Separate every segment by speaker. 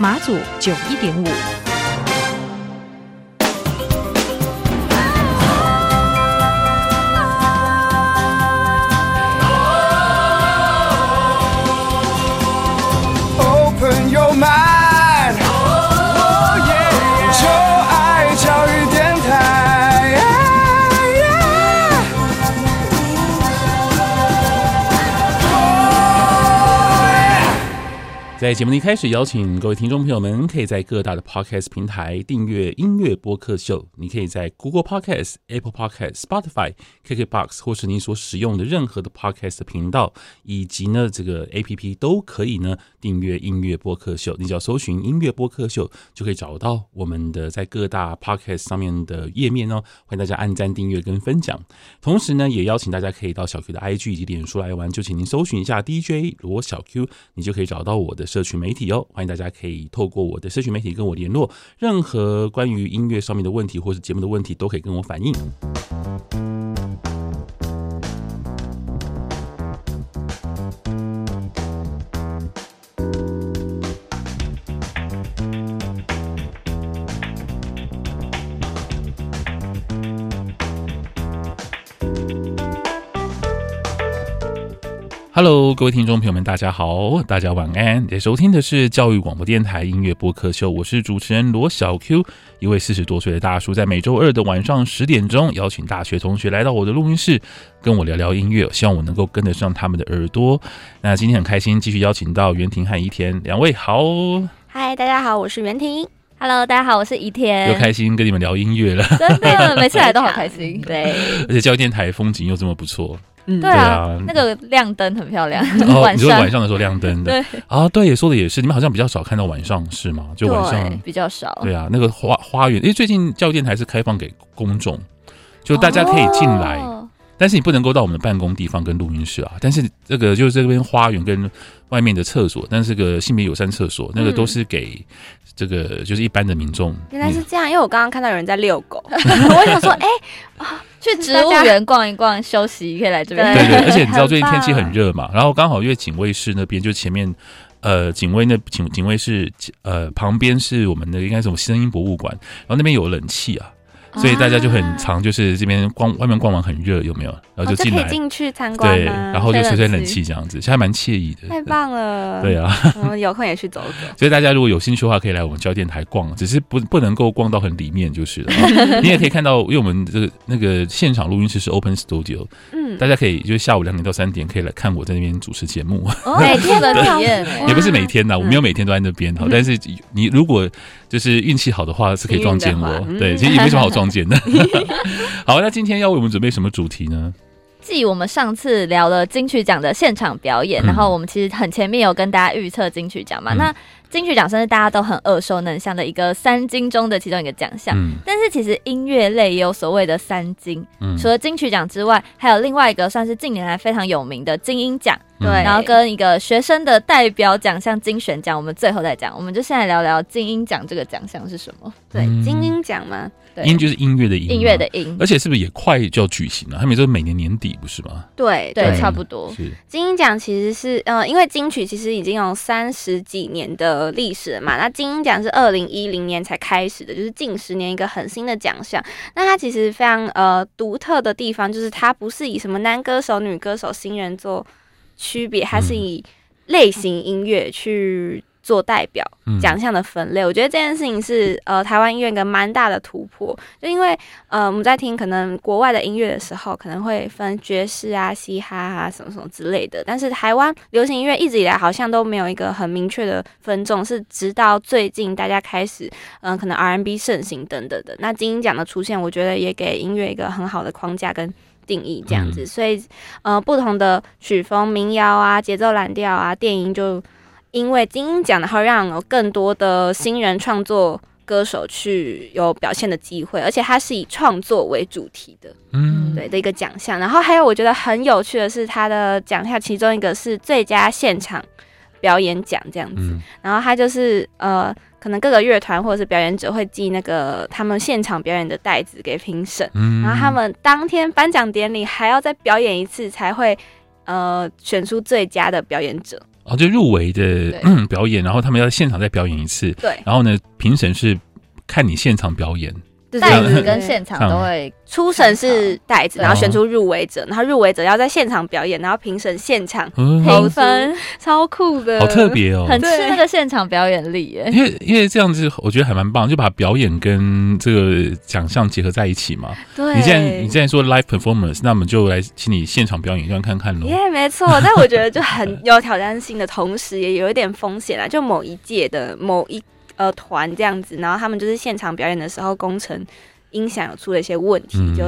Speaker 1: 马祖九一点五。
Speaker 2: 在节目的一开始，邀请各位听众朋友们，可以在各大的 Podcast 平台订阅音乐播客秀。你可以在 Google Podcast、Apple Podcast、Spotify、KKBox 或是你所使用的任何的 Podcast 频道，以及呢这个 APP 都可以呢订阅音乐播客秀。你只要搜寻音乐播客秀，就可以找到我们的在各大 Podcast 上面的页面哦。欢迎大家按赞、订阅跟分享。同时呢，也邀请大家可以到小 Q 的 IG 以及脸书来玩，就请您搜寻一下 DJ 罗小 Q，你就可以找到我的。社群媒体哦，欢迎大家可以透过我的社群媒体跟我联络，任何关于音乐上面的问题或是节目的问题，都可以跟我反映。Hello，各位听众朋友们，大家好，大家晚安。也收听的是教育广播电台音乐播客秀，我是主持人罗小 Q，一位四十多岁的大叔，在每周二的晚上十点钟，邀请大学同学来到我的录音室，跟我聊聊音乐，希望我能够跟得上他们的耳朵。那今天很开心，继续邀请到袁婷和宜田两位好。
Speaker 3: 嗨，大家好，我是袁婷。
Speaker 4: Hello，大家好，我是宜田。
Speaker 2: 又开心跟你们聊音乐了，
Speaker 4: 真的，每次来都好开心。对，
Speaker 2: 而且教育电台风景又这么不错。
Speaker 4: 嗯，对啊，那个亮灯很漂亮。
Speaker 2: 哦，你说晚上的时候亮灯的，对啊，对，也说的也是，你们好像比较少看到晚上是吗？就晚上
Speaker 4: 比较少。
Speaker 2: 对啊，那个花花园，因为最近教育电台是开放给公众，就大家可以进来，但是你不能够到我们的办公地方跟录音室啊。但是这个就是这边花园跟外面的厕所，但是个性别友善厕所，那个都是给这个就是一般的民众。
Speaker 3: 原来是这样，因为我刚刚看到有人在遛狗，我想说，哎啊。
Speaker 4: 去植物园逛一逛，休息可以来这边。
Speaker 2: 对对，而且你知道最近天气很热嘛，然后刚好因为警卫室那边就前面，呃，警卫那警警卫室呃旁边是我们的应该是什么声音博物馆，然后那边有冷气啊。所以大家就很常，就是这边逛外面逛完很热，有没有？然后就进来
Speaker 3: 进去参观，
Speaker 2: 对，然后就吹吹冷气这样子，其实还蛮惬意的。
Speaker 3: 太棒了，
Speaker 2: 对啊，
Speaker 3: 我们有空也去走走。
Speaker 2: 所以大家如果有兴趣的话，可以来我们交电台逛，只是不不能够逛到很里面就是了。你也可以看到，因为我们这个那个现场录音室是 Open Studio，嗯，大家可以就是下午两点到三点可以来看我在那边主持节目。
Speaker 4: 每天的体验，
Speaker 2: 也不是每天呐，我没有每天都在那边哈。但是你如果就是运气好的话，是可以撞见我。对，其实也没什么好撞见的。好，那今天要为我们准备什么主题呢？
Speaker 4: 继我们上次聊了金曲奖的现场表演，嗯、然后我们其实很前面有跟大家预测金曲奖嘛，嗯、那。金曲奖算是大家都很耳熟能详的一个三金中的其中一个奖项，嗯、但是其实音乐类也有所谓的三金，嗯、除了金曲奖之外，还有另外一个算是近年来非常有名的金音奖，对，然后跟一个学生的代表奖项金选奖，我们最后再讲，我们就先来聊聊金音奖这个奖项是什么？
Speaker 3: 对，金音奖吗？对，
Speaker 2: 音就是音乐的音，
Speaker 4: 音乐的音，
Speaker 2: 而且是不是也快就要举行了？他们说每年年底不是吗？
Speaker 3: 对
Speaker 4: 对，差不多。
Speaker 2: 是
Speaker 3: 金鹰奖其实是呃，因为金曲其实已经有三十几年的。呃，历史了嘛，那金鹰奖是二零一零年才开始的，就是近十年一个很新的奖项。那它其实非常呃独特的地方，就是它不是以什么男歌手、女歌手、新人做区别，它是以类型音乐去。做代表奖项的分类，嗯、我觉得这件事情是呃台湾音乐一个蛮大的突破。就因为呃我们在听可能国外的音乐的时候，可能会分爵士啊、嘻哈啊什么什么之类的，但是台湾流行音乐一直以来好像都没有一个很明确的分众，是直到最近大家开始嗯、呃、可能 R&B 盛行等等的。那金音奖的出现，我觉得也给音乐一个很好的框架跟定义这样子。嗯、所以呃不同的曲风，民谣啊、节奏蓝调啊、电音就。因为金鹰奖，然后让有更多的新人创作歌手去有表现的机会，而且它是以创作为主题的，嗯，对的一个奖项。然后还有我觉得很有趣的是，它的奖项其中一个是最佳现场表演奖这样子。嗯、然后它就是呃，可能各个乐团或者是表演者会寄那个他们现场表演的袋子给评审，嗯、然后他们当天颁奖典礼还要再表演一次才会呃选出最佳的表演者。
Speaker 2: 哦，就入围的表演，然后他们要现场再表演一次。
Speaker 3: 对，
Speaker 2: 然后呢，评审是看你现场表演。
Speaker 4: 带子跟现场都会
Speaker 3: 初审是袋子，然后选出入围者，然后入围者要在现场表演，然后评审现场评分，超酷的，
Speaker 2: 好特别哦，
Speaker 4: 很吃那个现场表演力耶。
Speaker 2: 因为因为这样子，我觉得还蛮棒，就把表演跟这个奖项结合在一起嘛。
Speaker 3: 对，
Speaker 2: 你既然你既然说 live performance，那我们就来请你现场表演一段看看喽。
Speaker 3: 耶，没错，但我觉得就很有挑战性的同时，也有一点风险啊。就某一届的某一。呃，团这样子，然后他们就是现场表演的时候，工程音响有出了一些问题，嗯、就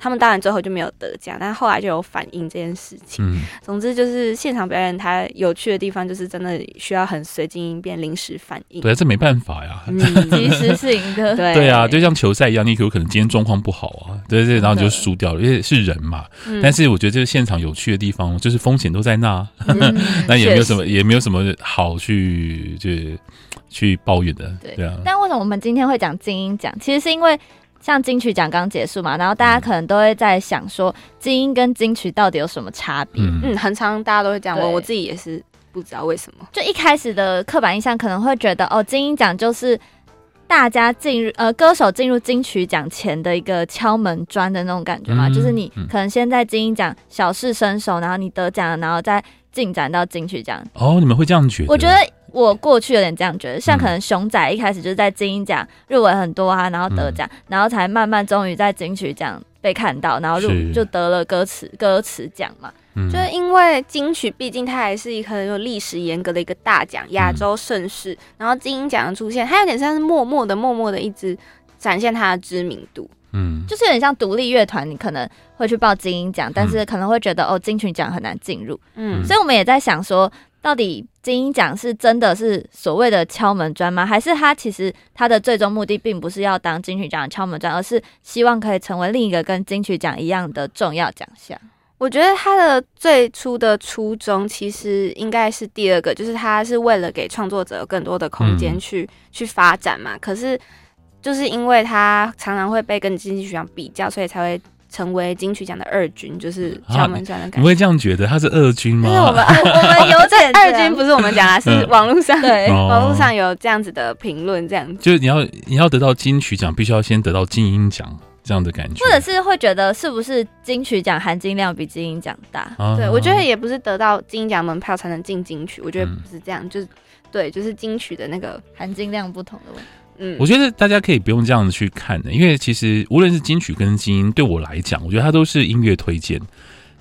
Speaker 3: 他们当然最后就没有得奖，但后来就有反映这件事情。嗯、总之就是现场表演它有趣的地方，就是真的需要很随机应变、临时反应。
Speaker 2: 对，这没办法呀，
Speaker 4: 及时性的。
Speaker 3: 对
Speaker 2: 对啊，就像球赛一样，你有可能今天状况不好啊，对对，然后你就输掉了，因为是人嘛。嗯、但是我觉得这个现场有趣的地方，就是风险都在那，嗯、那也没有什么，也没有什么好去就。去抱怨的，对，对啊。
Speaker 4: 但为什么我们今天会讲精英奖？其实是因为像金曲奖刚结束嘛，然后大家可能都会在想说，精英跟金曲到底有什么差别？
Speaker 3: 嗯，嗯，很常大家都会这样问，我自己也是不知道为什么。
Speaker 4: 就一开始的刻板印象可能会觉得，哦，精英奖就是大家进入呃歌手进入金曲奖前的一个敲门砖的那种感觉嘛，嗯、就是你可能先在金鹰奖小试身手，然后你得奖了，然后再进展到金曲奖。
Speaker 2: 哦，你们会这样觉得？
Speaker 4: 我觉得。我过去有点这样觉得，像可能熊仔一开始就是在金鹰奖入围很多啊，然后得奖，嗯、然后才慢慢终于在金曲奖被看到，然后入就得了歌词歌词奖嘛。
Speaker 3: 嗯、就是因为金曲毕竟它还是一个很有历史严格的一个大奖，亚洲盛世。嗯、然后金鹰奖的出现，它有点像是默默的、默默的一直展现它的知名度。
Speaker 4: 嗯，就是有点像独立乐团，你可能会去报金鹰奖，但是可能会觉得哦，金曲奖很难进入。嗯，所以我们也在想说。到底金鹰奖是真的是所谓的敲门砖吗？还是他其实他的最终目的并不是要当金曲奖的敲门砖，而是希望可以成为另一个跟金曲奖一样的重要奖项？
Speaker 3: 我觉得他的最初的初衷其实应该是第二个，就是他是为了给创作者有更多的空间去、嗯、去发展嘛。可是就是因为他常常会被跟金曲奖比较，所以才会。成为金曲奖的二军，就是敲门砖的感觉。
Speaker 2: 你会这样觉得他是二军吗？
Speaker 3: 因为我们我们有 这二军，不是我们讲的，是网络上对网络上有这样子的评论，这样子。
Speaker 2: 就是你要你要得到金曲奖，必须要先得到金音奖这样的感觉，
Speaker 4: 或者是会觉得是不是金曲奖含金量比金鹰奖大？
Speaker 3: 对，我觉得也不是得到金音奖门票才能进金曲，我觉得不是这样，就是对，就是金曲的那个
Speaker 4: 含金量不同的问
Speaker 2: 题。我觉得大家可以不用这样子去看的，因为其实无论是金曲跟金音，对我来讲，我觉得它都是音乐推荐。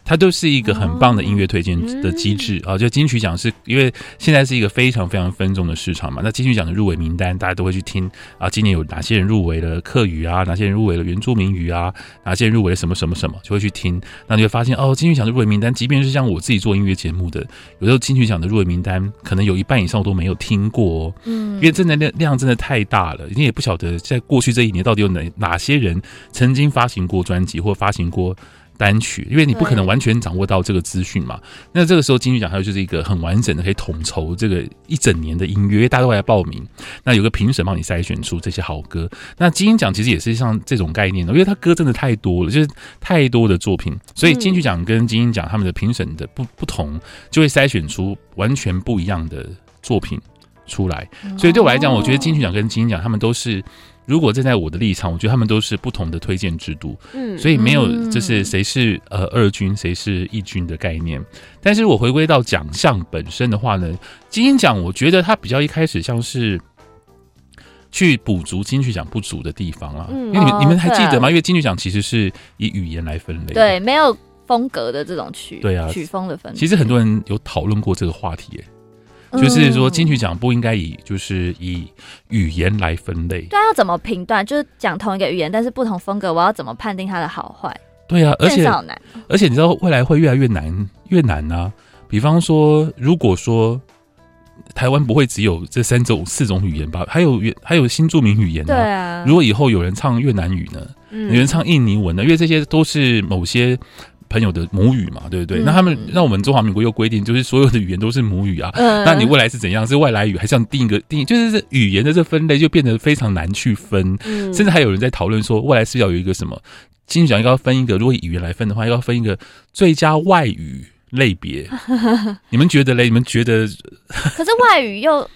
Speaker 2: 它都是一个很棒的音乐推荐的机制啊！就金曲奖是因为现在是一个非常非常分众的市场嘛，那金曲奖的入围名单大家都会去听啊，今年有哪些人入围了客语啊，哪些人入围了原住民语啊，哪些人入围了什么什么什么，就会去听，那你会发现哦，金曲奖的入围名单，即便是像我自己做音乐节目的，有时候金曲奖的入围名单可能有一半以上我都没有听过哦，嗯，因为真的量量真的太大了，你也不晓得在过去这一年到底有哪哪些人曾经发行过专辑或发行过。单曲，因为你不可能完全掌握到这个资讯嘛。那这个时候金曲奖还有就是一个很完整的，可以统筹这个一整年的音乐，因为大家都会来报名。那有个评审帮你筛选出这些好歌。那金音奖其实也是像这种概念的，因为它歌真的太多了，就是太多的作品，所以金曲奖跟金鹰奖他们的评审的不不同，就会筛选出完全不一样的作品出来。所以对我来讲，我觉得金曲奖跟金鹰奖他们都是。如果站在我的立场，我觉得他们都是不同的推荐制度，嗯，所以没有就是谁是呃二军，谁是一军的概念。但是我回归到奖项本身的话呢，金鹰奖我觉得它比较一开始像是去补足金曲奖不足的地方啊，嗯、因为你们、哦、你们还记得吗？因为金曲奖其实是以语言来分类，
Speaker 4: 对，没有风格的这种曲，
Speaker 2: 对啊，
Speaker 4: 曲风的分类。
Speaker 2: 其实很多人有讨论过这个话题、欸，就是说，金曲奖不应该以就是以语言来分类。
Speaker 4: 对啊，要怎么评断？就是讲同一个语言，但是不同风格，我要怎么判定它的好坏？
Speaker 2: 对啊，而且。而且你知道，未来会越来越难，越难啊！比方说，如果说台湾不会只有这三种四种语言吧？还有还有新著名语言呢。
Speaker 4: 对啊，
Speaker 2: 如果以后有人唱越南语呢？嗯，有人唱印尼文呢？因为这些都是某些朋友的母语嘛，对不对？嗯、那他们那我们中华民国又规定，就是所有的语言都是母语啊。嗯，那你未来是怎样？是外来语，还是要定一个定？就是这语言的这分类就变得非常难去分。嗯，甚至还有人在讨论说，未来是要有一个什么金曲奖应该要分一个，如果以语言来分的话，要分一个最佳外语。类别，你们觉得嘞？你们觉得？
Speaker 4: 可是外语又。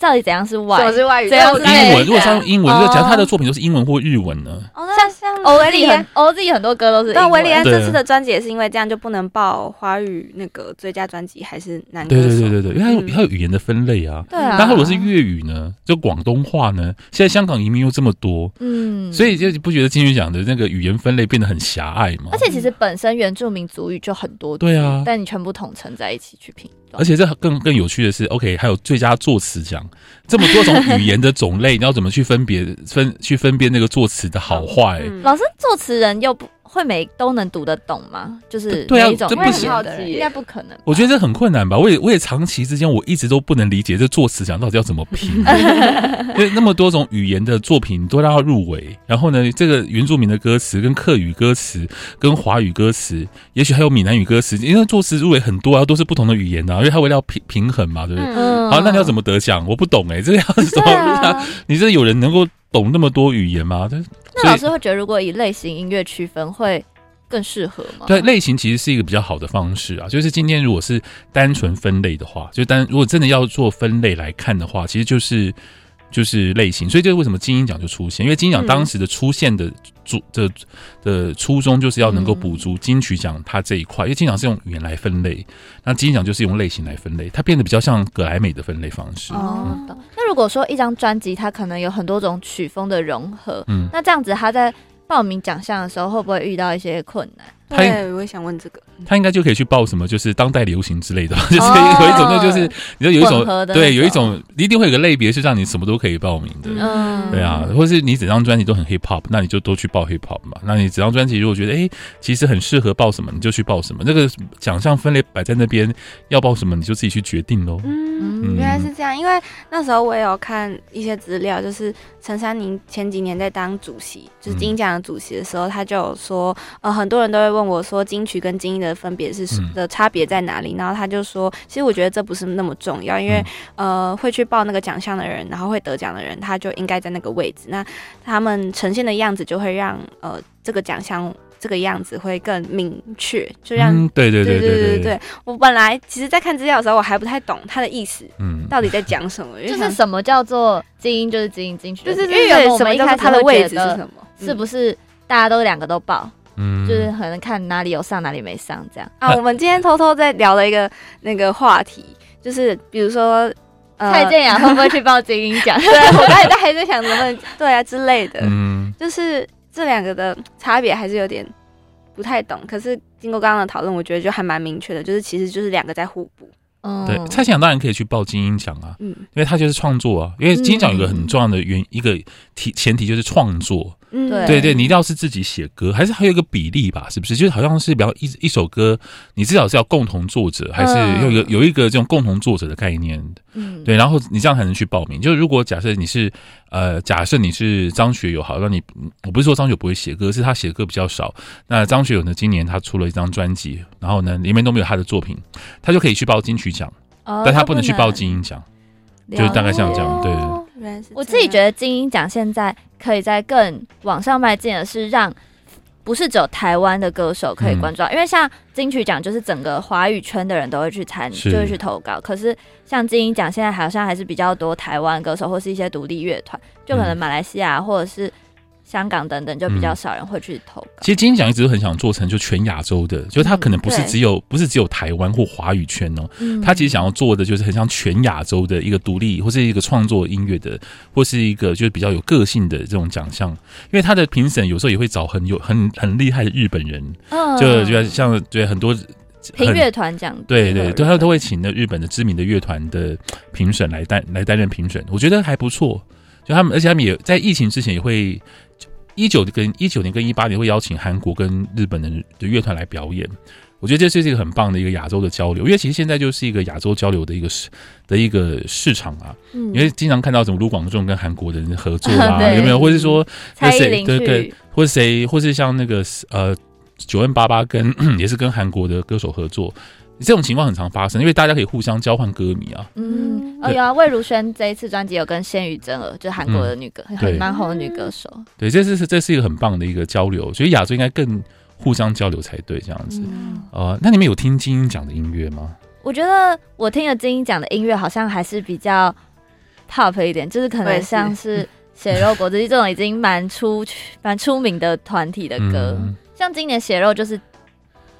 Speaker 4: 到底怎样是外？
Speaker 3: 什么是外语？
Speaker 2: 英文。如果是用英文，就假如他的作品都是英文或日文呢？
Speaker 4: 像像欧维里很欧自己很多歌都是。
Speaker 3: 但韦礼安这次的专辑也是因为这样就不能报华语那个最佳专辑还是男歌手？
Speaker 2: 对对对对对，因为他有他有语言的分类啊。
Speaker 4: 对啊。
Speaker 2: 那如果是粤语呢？就广东话呢？现在香港移民又这么多，嗯，所以就不觉得金曲奖的那个语言分类变得很狭隘吗？
Speaker 4: 而且其实本身原住民族语就很多，
Speaker 2: 对啊，
Speaker 4: 但你全部统称在一起去评。
Speaker 2: 而且这更更有趣的是，OK，还有最佳作词奖，这么多种语言的种类，你要怎么去分别分去分辨那个作词的好坏？
Speaker 4: 嗯、老师，作词人又不。会每都能读得懂吗？就是
Speaker 2: 对啊，
Speaker 4: 这
Speaker 2: 不行，
Speaker 4: 应该不可能。
Speaker 2: 我觉得这很困难吧。我也我也长期之间，我一直都不能理解这作词奖到底要怎么评。因为那么多种语言的作品都让他入围，然后呢，这个原住民的歌词跟客语歌词跟华语歌词，也许还有闽南语歌词，因为作词入围很多啊，都是不同的语言的，因为它为了要平平衡嘛，对不对？嗯、好，那你要怎么得奖？我不懂哎、欸，这个样子说，啊、你这有人能够懂那么多语言吗？
Speaker 4: 那老师会觉得，如果以类型音乐区分，会更适合吗？
Speaker 2: 对，类型其实是一个比较好的方式啊。就是今天如果是单纯分类的话，就单如果真的要做分类来看的话，其实就是就是类型。所以这是为什么金鹰奖就出现？因为金鹰奖当时的出现的主的的初衷就是要能够补足金曲奖它这一块，因为金奖是用语言来分类，那金鹰奖就是用类型来分类，它变得比较像格莱美的分类方式。
Speaker 4: 哦，如果说一张专辑它可能有很多种曲风的融合，嗯，那这样子他在。报名奖项的时候会不会遇到一些困难？
Speaker 3: 对，我也想问这个。
Speaker 2: 他应该就可以去报什么，就是当代流行之类的，就是有一种，那就是你说有一种，对，有一种一定会有个类别是让你什么都可以报名的，嗯，对啊，或是你整张专辑都很 hip hop，那你就都去报 hip hop 嘛。那你整张专辑如果觉得哎，其实很适合报什么，你就去报什么。那个奖项分类摆在那边，要报什么你就自己去决定喽。
Speaker 3: 嗯，原来是这样，因为那时候我也有看一些资料，就是陈珊妮前几年在当主席，就是金奖的主席的时候，他就有说，呃，很多人都会问我说，金曲跟金音的分别是什么的差别在哪里？然后他就说，其实我觉得这不是那么重要，因为呃，会去报那个奖项的人，然后会得奖的人，他就应该在那个位置。那他们呈现的样子就会让呃这个奖项这个样子会更明确，就让、嗯、
Speaker 2: 对对对对对对对。
Speaker 3: 我本来其实，在看资料的时候，我还不太懂他的意思，嗯，到底在讲什么？
Speaker 4: 就是什么叫做精英，就是精英进去，
Speaker 3: 就是因为什么？一开始他的位置是什么？
Speaker 4: 是不是大家都两个都报？嗯，就是可能看哪里有上，哪里没上这样
Speaker 3: 啊。我们今天偷偷在聊了一个那个话题，就是比如说，呃、
Speaker 4: 蔡健雅会不会去报金音奖？
Speaker 3: 对，我刚才在还在想能不能对啊之类的。嗯，就是这两个的差别还是有点不太懂。可是经过刚刚的讨论，我觉得就还蛮明确的，就是其实就是两个在互补。
Speaker 2: 嗯，对，蔡健雅当然可以去报精英奖啊，嗯，因为他就是创作啊。因为金英奖有个很重要的原一个提前提就是创作。嗯，对对对，你一定要是自己写歌，还是还有一个比例吧？是不是？就是好像是比较一一首歌，你至少是要共同作者，还是有有有一个这种共同作者的概念？嗯，对，然后你这样才能去报名。就是如果假设你是呃，假设你是张学友，好，那你我不是说张学友不会写歌，是他写歌比较少。那张学友呢，今年他出了一张专辑，然后呢里面都没有他的作品，他就可以去报金曲奖，哦，但他不能去报金音奖，就是大概像这样，对。
Speaker 4: 我自己觉得金鹰奖现在可以在更往上迈进的是，让不是只有台湾的歌手可以关注，嗯、因为像金曲奖就是整个华语圈的人都会去参，就会去投稿。可是像金鹰奖现在好像还是比较多台湾歌手或是一些独立乐团，就可能马来西亚或者是。香港等等就比较少人会去投稿。嗯、
Speaker 2: 其实金音奖一直都很想做成就全亚洲的，就他可能不是只有、嗯、不是只有台湾或华语圈哦，他、嗯、其实想要做的就是很像全亚洲的一个独立或是一个创作音乐的，或是一个就是比较有个性的这种奖项。因为他的评审有时候也会找很有很很厉害的日本人，嗯、就就像对很多
Speaker 4: 评乐团这样，
Speaker 2: 对对对，他都会请那日本的知名的乐团的评审来担来担任评审，我觉得还不错。就他们，而且他们也在疫情之前也会。一九跟一九年跟一八年会邀请韩国跟日本的的乐团来表演，我觉得这是一个很棒的一个亚洲的交流，因为其实现在就是一个亚洲交流的一个市的一个市场啊。嗯，因为经常看到什么卢广仲跟韩国的人合作啊，有没有？或者是说
Speaker 4: 蔡依林对对，
Speaker 2: 或者谁，或是像那个呃九 N 八八跟 也是跟韩国的歌手合作。这种情况很常发生，因为大家可以互相交换歌迷啊。
Speaker 4: 嗯，哦有啊，魏如萱这一次专辑有跟鲜予真儿，就是韩国的女歌，嗯、很蛮红的女歌手。
Speaker 2: 对，这是这是一个很棒的一个交流，所以亚洲应该更互相交流才对，这样子。嗯、呃，那你们有听金音奖的音乐吗？
Speaker 4: 我觉得我听了金音奖的音乐，好像还是比较 pop 一点，就是可能像是血肉果汁机这种已经蛮出蛮出名的团体的歌，嗯、像今年血肉就是。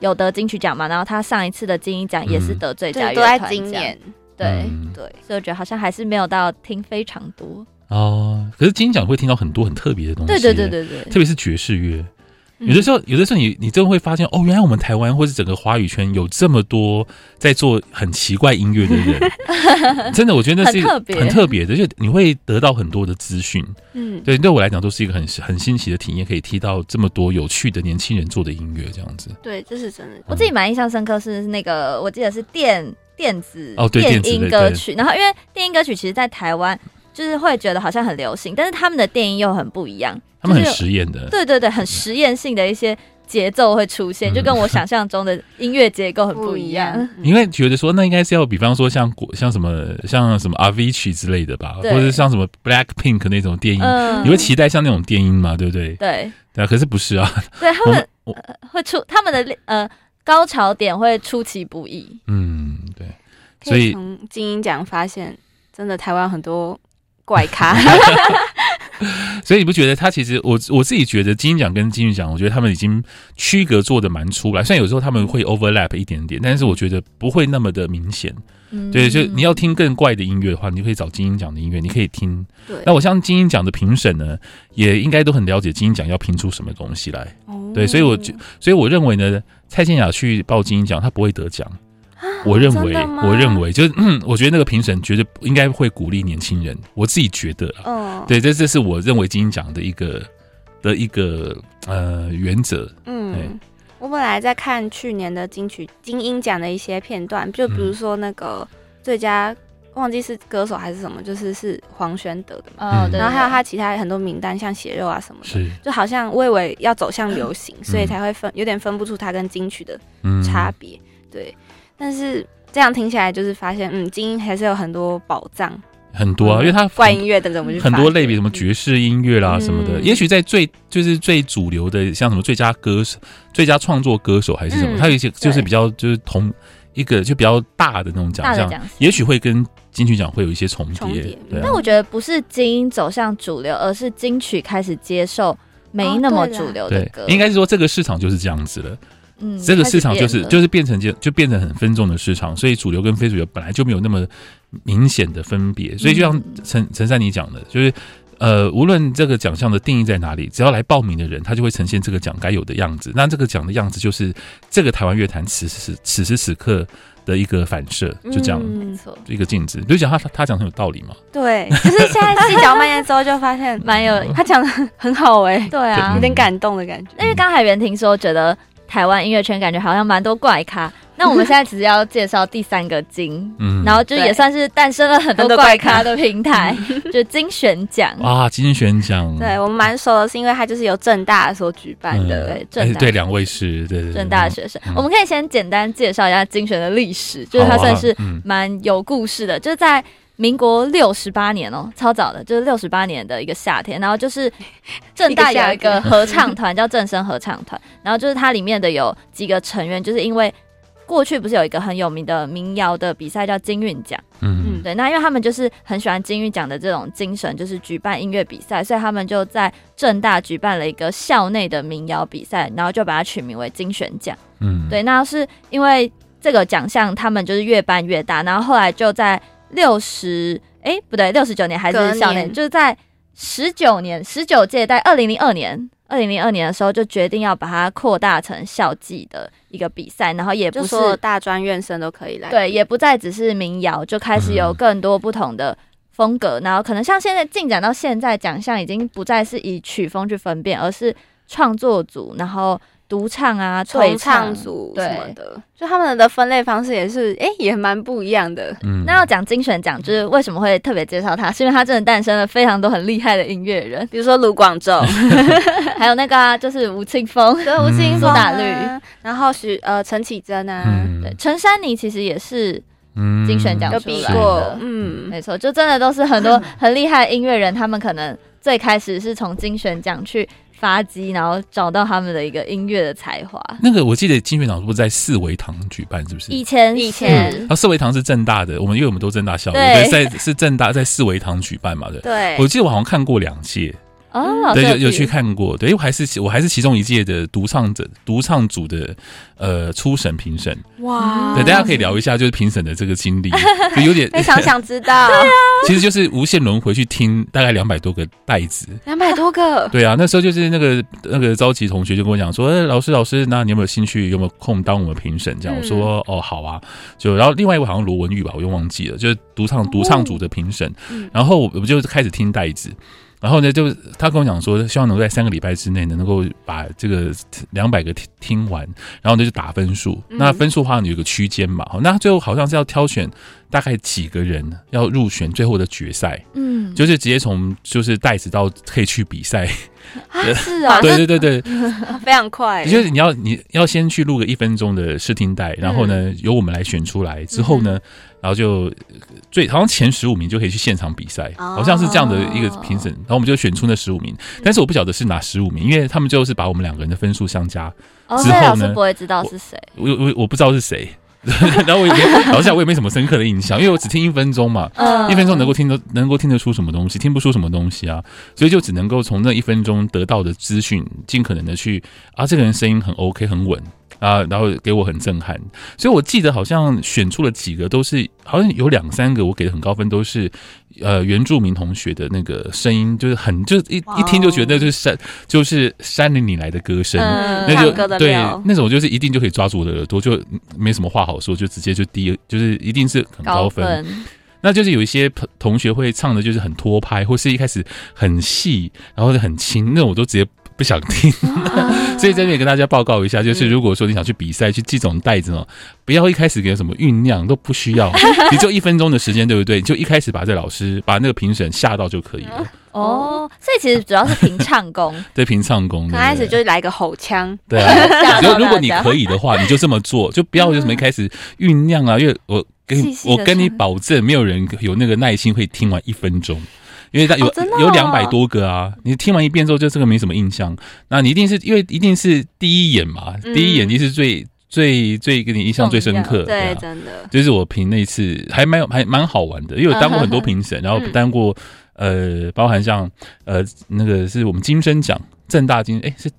Speaker 4: 有得金曲奖嘛？然后他上一次的金鹰奖也是得最佳乐团奖，嗯、都在今年。对、嗯、对，所以我觉得好像还是没有到听非常多
Speaker 2: 哦。可是金音奖会听到很多很特别的东西，
Speaker 4: 对对对对对，
Speaker 2: 特别是爵士乐。有的时候，有的时候你你真的会发现，哦，原来我们台湾或是整个华语圈有这么多在做很奇怪音乐的人，真的，我觉得那是很特别，很特别的，就你会得到很多的资讯。嗯，对，对我来讲都是一个很很新奇的体验，可以听到这么多有趣的年轻人做的音乐，这样子。
Speaker 3: 对，这是真的。
Speaker 4: 我自己蛮印象深刻是那个，我记得是电电子哦，对，电音歌曲。然后因为电音歌曲其实，在台湾就是会觉得好像很流行，但是他们的电音又很不一样。
Speaker 2: 他们很实验的，
Speaker 4: 对对对，很实验性的一些节奏会出现，就跟我想象中的音乐结构很不一样。
Speaker 2: 因为觉得说，那应该是要比方说像像什么像什么 Avicii 之类的吧，或者像什么 Black Pink 那种电音，你会期待像那种电音吗？对不对？对对啊，可是不是啊？
Speaker 4: 对他们会出他们的呃高潮点会出其不意。
Speaker 2: 嗯，对，
Speaker 3: 所以从金鹰奖发现，真的台湾很多怪咖。
Speaker 2: 所以你不觉得他其实我我自己觉得金鹰奖跟金曲奖，我觉得他们已经区隔做的蛮出来。虽然有时候他们会 overlap 一点点，但是我觉得不会那么的明显。嗯，对，就你要听更怪的音乐的话，你就可以找金鹰奖的音乐，你可以听。对，那我相信金鹰奖的评审呢，也应该都很了解金鹰奖要评出什么东西来。哦，对，所以我就所以我认为呢，蔡健雅去报金鹰奖，她不会得奖。我认为，我认为，就是嗯，我觉得那个评审绝对应该会鼓励年轻人。我自己觉得，嗯，对，这这是我认为金鹰奖的一个的一个呃原则。嗯，对
Speaker 3: 我本来在看去年的金曲金鹰奖的一些片段，就比如说那个最佳忘记是歌手还是什么，就是是黄轩得的嘛。嗯，然后还有他其他很多名单，像血肉啊什么的，是就好像我以为要走向流行，所以才会分有点分不出他跟金曲的差别。对。但是这样听起来，就是发现，嗯，精英还是有很多宝藏，
Speaker 2: 很多啊，因为它
Speaker 3: 怪音乐的怎么
Speaker 2: 很多类别，什么爵士音乐啦什么的，也许在最就是最主流的，像什么最佳歌手、最佳创作歌手还是什么，它有一些就是比较就是同一个就比较大的那种奖项，也许会跟金曲奖会有一些重叠。
Speaker 4: 但我觉得不是精英走向主流，而是金曲开始接受没那么主流的歌，
Speaker 2: 应该是说这个市场就是这样子了。嗯，这个市场就是就是变成就就变成很分众的市场，所以主流跟非主流本来就没有那么明显的分别，所以就像陈陈珊妮讲的，就是呃，无论这个奖项的定义在哪里，只要来报名的人，他就会呈现这个奖该有的样子。那这个奖的样子就是这个台湾乐坛此时此时此刻的一个反射，就这样，没错，一个镜子。就讲他他讲很有道理嘛？
Speaker 3: 对，就是现在细嚼慢咽之后，就发现蛮有他讲的很好哎，对啊，有点感动的感觉。
Speaker 4: 因为刚才袁婷说觉得。台湾音乐圈感觉好像蛮多怪咖，那我们现在只是要介绍第三个金，嗯，然后就也算是诞生了很多怪咖的平台，就金选奖。
Speaker 2: 啊，金选奖，
Speaker 3: 对我们蛮熟的，是因为它就是由正大所举办的，对，政大。
Speaker 2: 对两位是，对对，
Speaker 4: 政大的学生，我们可以先简单介绍一下金选的历史，就是它算是蛮有故事的，就是在。民国六十八年哦，超早的，就是六十八年的一个夏天。然后就是 正大有一个合唱团叫正声合唱团，然后就是它里面的有几个成员，就是因为过去不是有一个很有名的民谣的比赛叫金韵奖，嗯嗯，对。那因为他们就是很喜欢金韵奖的这种精神，就是举办音乐比赛，所以他们就在正大举办了一个校内的民谣比赛，然后就把它取名为金选奖，嗯，对。那是因为这个奖项他们就是越办越大，然后后来就在。六十哎，不对，六十九年还是校内，就是在十九年十九届，在二零零二年，二零零二年的时候就决定要把它扩大成校际的一个比赛，然后也不是
Speaker 3: 大专院生都可以来，
Speaker 4: 对，也不再只是民谣，就开始有更多不同的风格，然后可能像现在进展到现在，奖项已经不再是以曲风去分辨，而是创作组，然后独唱啊、对
Speaker 3: 唱组什么的，就他们的分类方式也是，哎、欸，也蛮不一样的。
Speaker 4: 嗯，那要讲精选奖，就是为什么会特别介绍他，是因为他真的诞生了非常多很厉害的音乐人，
Speaker 3: 比如说卢广仲，
Speaker 4: 还有那个、啊、就是吴青峰，
Speaker 3: 对，吴青峰、
Speaker 4: 苏打绿，
Speaker 3: 然后许呃陈绮贞啊，
Speaker 2: 嗯、
Speaker 4: 对，陈珊妮其实也是精选奖出来的，
Speaker 3: 嗯，
Speaker 4: 没错，就真的都是很多很厉害的音乐人，他们可能最开始是从精选奖去。发迹，然后找到他们的一个音乐的才华。
Speaker 2: 那个我记得金旋奖是不是在四维堂举办？是不是？
Speaker 4: 以前以前，
Speaker 2: 啊，四维堂是正大的，我们因为我们都正大校友，对，在是正大在四维堂举办嘛的。
Speaker 3: 对，
Speaker 2: 我记得我好像看过两届。
Speaker 4: 哦，
Speaker 2: 对，有有去看过，对，因为我还是我还是其中一届的独唱者，独唱组的呃初审评审。哇，对，大家可以聊一下就是评审的这个经历，就有点
Speaker 3: 非常想知道。对啊，
Speaker 2: 其实就是无限轮回去听大概两百多个袋子，
Speaker 3: 两百多个。
Speaker 2: 对啊，那时候就是那个那个召集同学就跟我讲说，哎，老师老师，那你有没有兴趣，有没有空当我们评审？这样我说哦好啊，就然后另外一位好像罗文玉吧，我又忘记了，就是独唱独唱组的评审，然后我们就开始听袋子。然后呢，就他跟我讲说，希望能够在三个礼拜之内呢，能够把这个两百个听听完，然后呢就打分数。嗯、那分数的话，有个区间嘛，那最后好像是要挑选大概几个人要入选最后的决赛，嗯，就是直接从就是袋子到可以去比赛。
Speaker 3: 啊，是啊，
Speaker 2: 对对对对，
Speaker 3: 非常快。
Speaker 2: 就是你要你要先去录个一分钟的试听带，然后呢由我们来选出来之后呢，然后就最好像前十五名就可以去现场比赛，好像是这样的一个评审，然后我们就选出那十五名。但是我不晓得是哪十五名，因为他们最后是把我们两个人的分数相加之后呢，
Speaker 4: 不会知道是谁，
Speaker 2: 我我我不知道是谁。然后我也没，老实讲，我也没什么深刻的印象，因为我只听一分钟嘛，一分钟能够听得能够听得出什么东西，听不出什么东西啊，所以就只能够从那一分钟得到的资讯，尽可能的去啊，这个人声音很 OK，很稳。啊，然后给我很震撼，所以我记得好像选出了几个，都是好像有两三个我给的很高分，都是呃原住民同学的那个声音，就是很就一一听就觉得就是山就是山林里来的歌声，嗯、那就对那种就是一定就可以抓住我的耳朵，就没什么话好说，就直接就低，就是一定是很高分。高分那就是有一些同学会唱的，就是很拖拍，或是一开始很细，然后很轻，那种我都直接。不想听，所以在这里跟大家报告一下，就是如果说你想去比赛去记这种袋子哦，不要一开始给什么酝酿都不需要，你就一分钟的时间，对不对？就一开始把这老师把那个评审吓到就可以了。
Speaker 4: 哦，所以其实主要是凭唱功，
Speaker 2: 对，凭唱功。
Speaker 3: 刚开始就来个吼腔，
Speaker 2: 对啊。就如果你可以的话，你就这么做，就不要有什么一开始酝酿啊，因为我跟我跟你保证，没有人有那个耐心会听完一分钟。因为他有、哦哦、有两百多个啊，你听完一遍之后就这个没什么印象，那你一定是因为一定是第一眼嘛，嗯、第一眼就是最最最给你印象最深刻，对，啊、对，真的，就是我评那次还蛮有还蛮好玩的，因为我当过很多评审，嗯、然后当过呃，包含像呃那个是我们金声奖正大金哎是。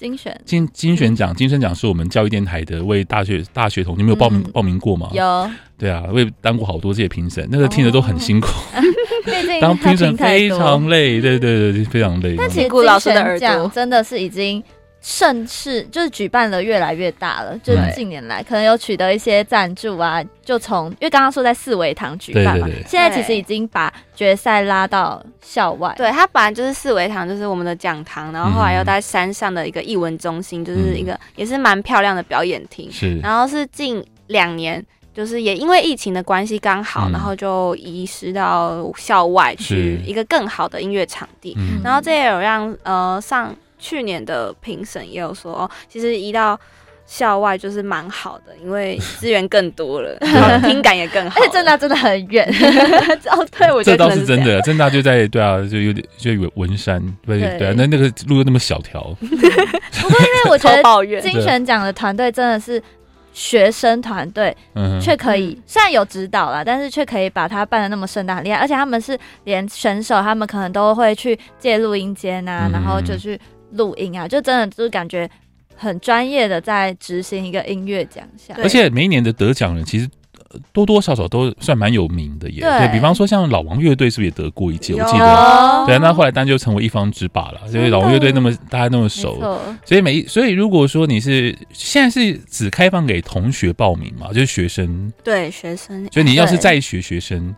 Speaker 4: 金选
Speaker 2: 金金选奖，金选奖是我们教育电台的为大学大学同，你们有报名、嗯、报名过吗？
Speaker 4: 有，
Speaker 2: 对啊，我也当过好多届评审，那个听着都很辛苦，
Speaker 4: 哦、
Speaker 2: 当评审非常累，对对对，非常累。
Speaker 4: 但其实顾老师的耳朵真的是已经。盛世就是举办的越来越大了，就是近年来可能有取得一些赞助啊，就从因为刚刚说在四维堂举办嘛，对对对，现在其实已经把决赛拉到校外。
Speaker 3: 对，它本来就是四维堂，就是我们的讲堂，然后后来又在山上的一个艺文中心，就是一个也是蛮漂亮的表演厅。是，然后是近两年，就是也因为疫情的关系刚好，然后就移师到校外去一个更好的音乐场地，然后这也有让呃上。去年的评审也有说，哦，其实移到校外就是蛮好的，因为 资源更多了，然后听感也更好。而且
Speaker 4: 政大真的很远，哦，对，我觉得
Speaker 2: 这倒是真的。正大就在对啊，就有点就有文山，对对啊，那那个路又那么小条。不过
Speaker 4: 因为我觉得金选奖的团队真的是。学生团队却可以，虽然有指导啦，但是却可以把它办的那么盛大，很厉害。而且他们是连选手，他们可能都会去借录音间啊，然后就去录音啊，就真的就是感觉很专业的在执行一个音乐奖项。
Speaker 2: 而且每一年的得奖人其实。多多少少都算蛮有名的耶，对，对比方说像老王乐队是不是也得过一届？我记得，对，那后来当然就成为一方之霸了，因为老王乐队那么大家那么熟，所以每所以如果说你是现在是只开放给同学报名嘛，就是学生，
Speaker 3: 对学生，
Speaker 2: 所以你要是在学学生。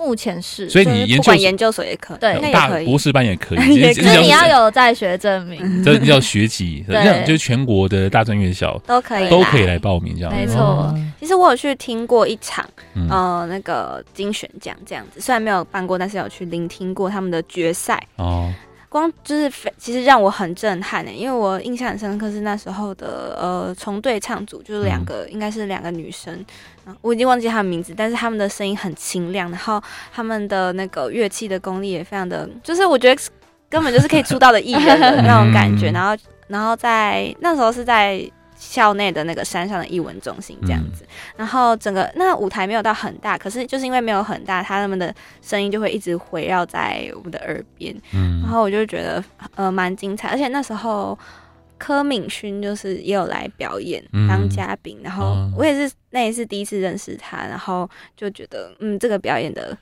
Speaker 4: 目前是，
Speaker 2: 所以你研究
Speaker 3: 研究所也可以，
Speaker 4: 对，
Speaker 3: 那也可以，
Speaker 2: 博士班也可以，
Speaker 4: 可是你要有在学证明，
Speaker 2: 这叫学籍，这样就是全国的大专院校
Speaker 3: 都可以
Speaker 2: 都可以来报名这样。
Speaker 4: 没错，
Speaker 3: 其实我有去听过一场，呃，那个精选奖这样子，虽然没有办过，但是有去聆听过他们的决赛。哦。光就是非，其实让我很震撼的，因为我印象很深刻是那时候的呃重对唱组，就是两个、嗯、应该是两个女生，我已经忘记他的名字，但是他们的声音很清亮，然后他们的那个乐器的功力也非常的，就是我觉得根本就是可以出道的艺人的 那种感觉，然后然后在那时候是在。校内的那个山上的艺文中心这样子，嗯、然后整个那舞台没有到很大，可是就是因为没有很大，他们的声音就会一直围绕在我们的耳边，嗯，然后我就觉得呃蛮精彩，而且那时候柯敏勋就是也有来表演当嘉宾，嗯、然后我也是那也是第一次认识他，然后就觉得嗯这个表演的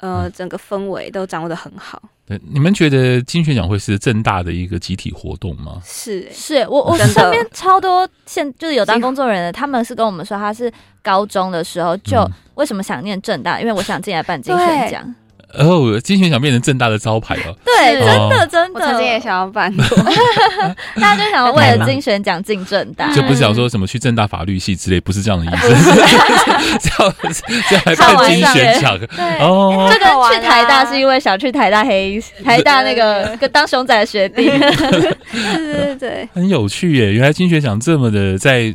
Speaker 3: 呃整个氛围都掌握的很好。
Speaker 2: 对，你们觉得金旋奖会是正大的一个集体活动吗？
Speaker 3: 是、欸，
Speaker 4: 是我我身边超多现就是有当工作人员的，他们是跟我们说，他是高中的时候就为什么想念正大，因为我想进来办金旋奖。
Speaker 2: 哦，金选奖变成正大的招牌了。
Speaker 4: 对，真的真的，
Speaker 3: 我曾经也想要办过。
Speaker 4: 大家就想要为了金选奖进正大，
Speaker 2: 就不是想说什么去正大法律系之类，不是这样的意思。这样这样还办金选奖？
Speaker 4: 哦，这个去台大是因为想去台大黑台大那个跟当熊仔的学弟。
Speaker 3: 对对对，
Speaker 2: 很有趣耶！原来金选奖这么的在。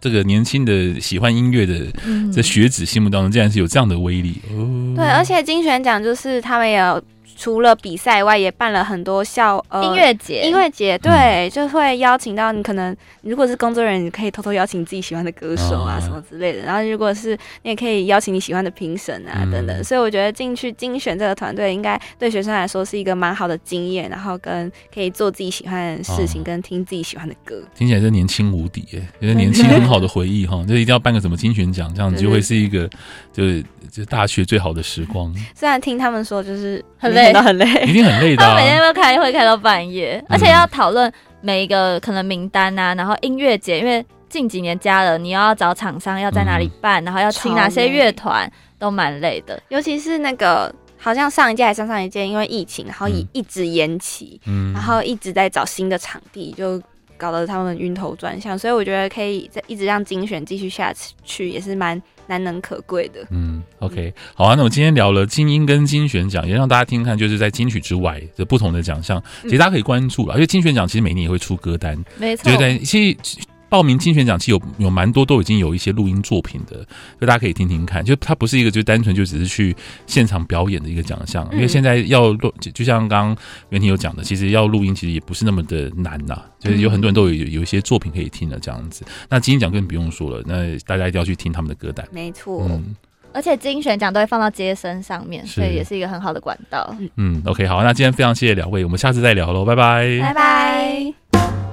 Speaker 2: 这个年轻的喜欢音乐的这学子心目当中，竟然是有这样的威力。哦、
Speaker 3: 对，而且金选奖就是他们也有。除了比赛外，也办了很多校呃
Speaker 4: 音乐节，
Speaker 3: 音乐节对，就会邀请到你。可能如果是工作人员，你可以偷偷邀请自己喜欢的歌手啊什么之类的。然后如果是你也可以邀请你喜欢的评审啊等等。所以我觉得进去精选这个团队，应该对学生来说是一个蛮好的经验，然后跟可以做自己喜欢的事情，跟听自己喜欢的歌。
Speaker 2: 听起来是年轻无敌耶，觉得年轻很好的回忆哈，就一定要办个什么精选奖，这样子就会是一个就是就大学最好的时光。
Speaker 3: 虽然听他们说就是很累。很累，
Speaker 2: 一定很累的。
Speaker 4: 他每天都开会开到半夜，而且要讨论每一个可能名单啊，然后音乐节，因为近几年加了，你要找厂商要在哪里办，然后要请哪些乐团，都蛮累的。
Speaker 3: 尤其是那个好像上一届还上上一届，因为疫情，然后一一直延期，嗯，然后一直在找新的场地，就搞得他们晕头转向。所以我觉得可以再一直让精选继续下去，也是蛮。难能可贵的，
Speaker 2: 嗯，OK，好啊。那我今天聊了精英跟金选奖，也让大家听看，就是在金曲之外的不同的奖项，其实大家可以关注了。因为金选奖其实每年也会出歌单，
Speaker 4: 没错，
Speaker 2: 就是在其实。报名金旋奖其实有有蛮多都已经有一些录音作品的，所以大家可以听听看。就它不是一个就单纯就只是去现场表演的一个奖项，因为现在要录，就像刚刚袁婷有讲的，其实要录音其实也不是那么的难呐，就是有很多人都有有一些作品可以听的这样子。那金音奖更不用说了，那大家一定要去听他们的歌单。
Speaker 3: 没错，
Speaker 2: 嗯，
Speaker 4: 而且金旋奖都会放到街身上面，所以也是一个很好的管道。
Speaker 2: 嗯，OK，好，那今天非常谢谢两位，我们下次再聊喽，拜拜，
Speaker 3: 拜拜。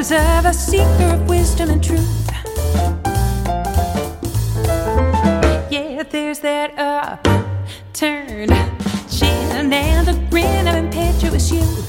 Speaker 5: is of a seeker of wisdom and truth. Yeah, there's that upturned chin and the grin of impetuous youth.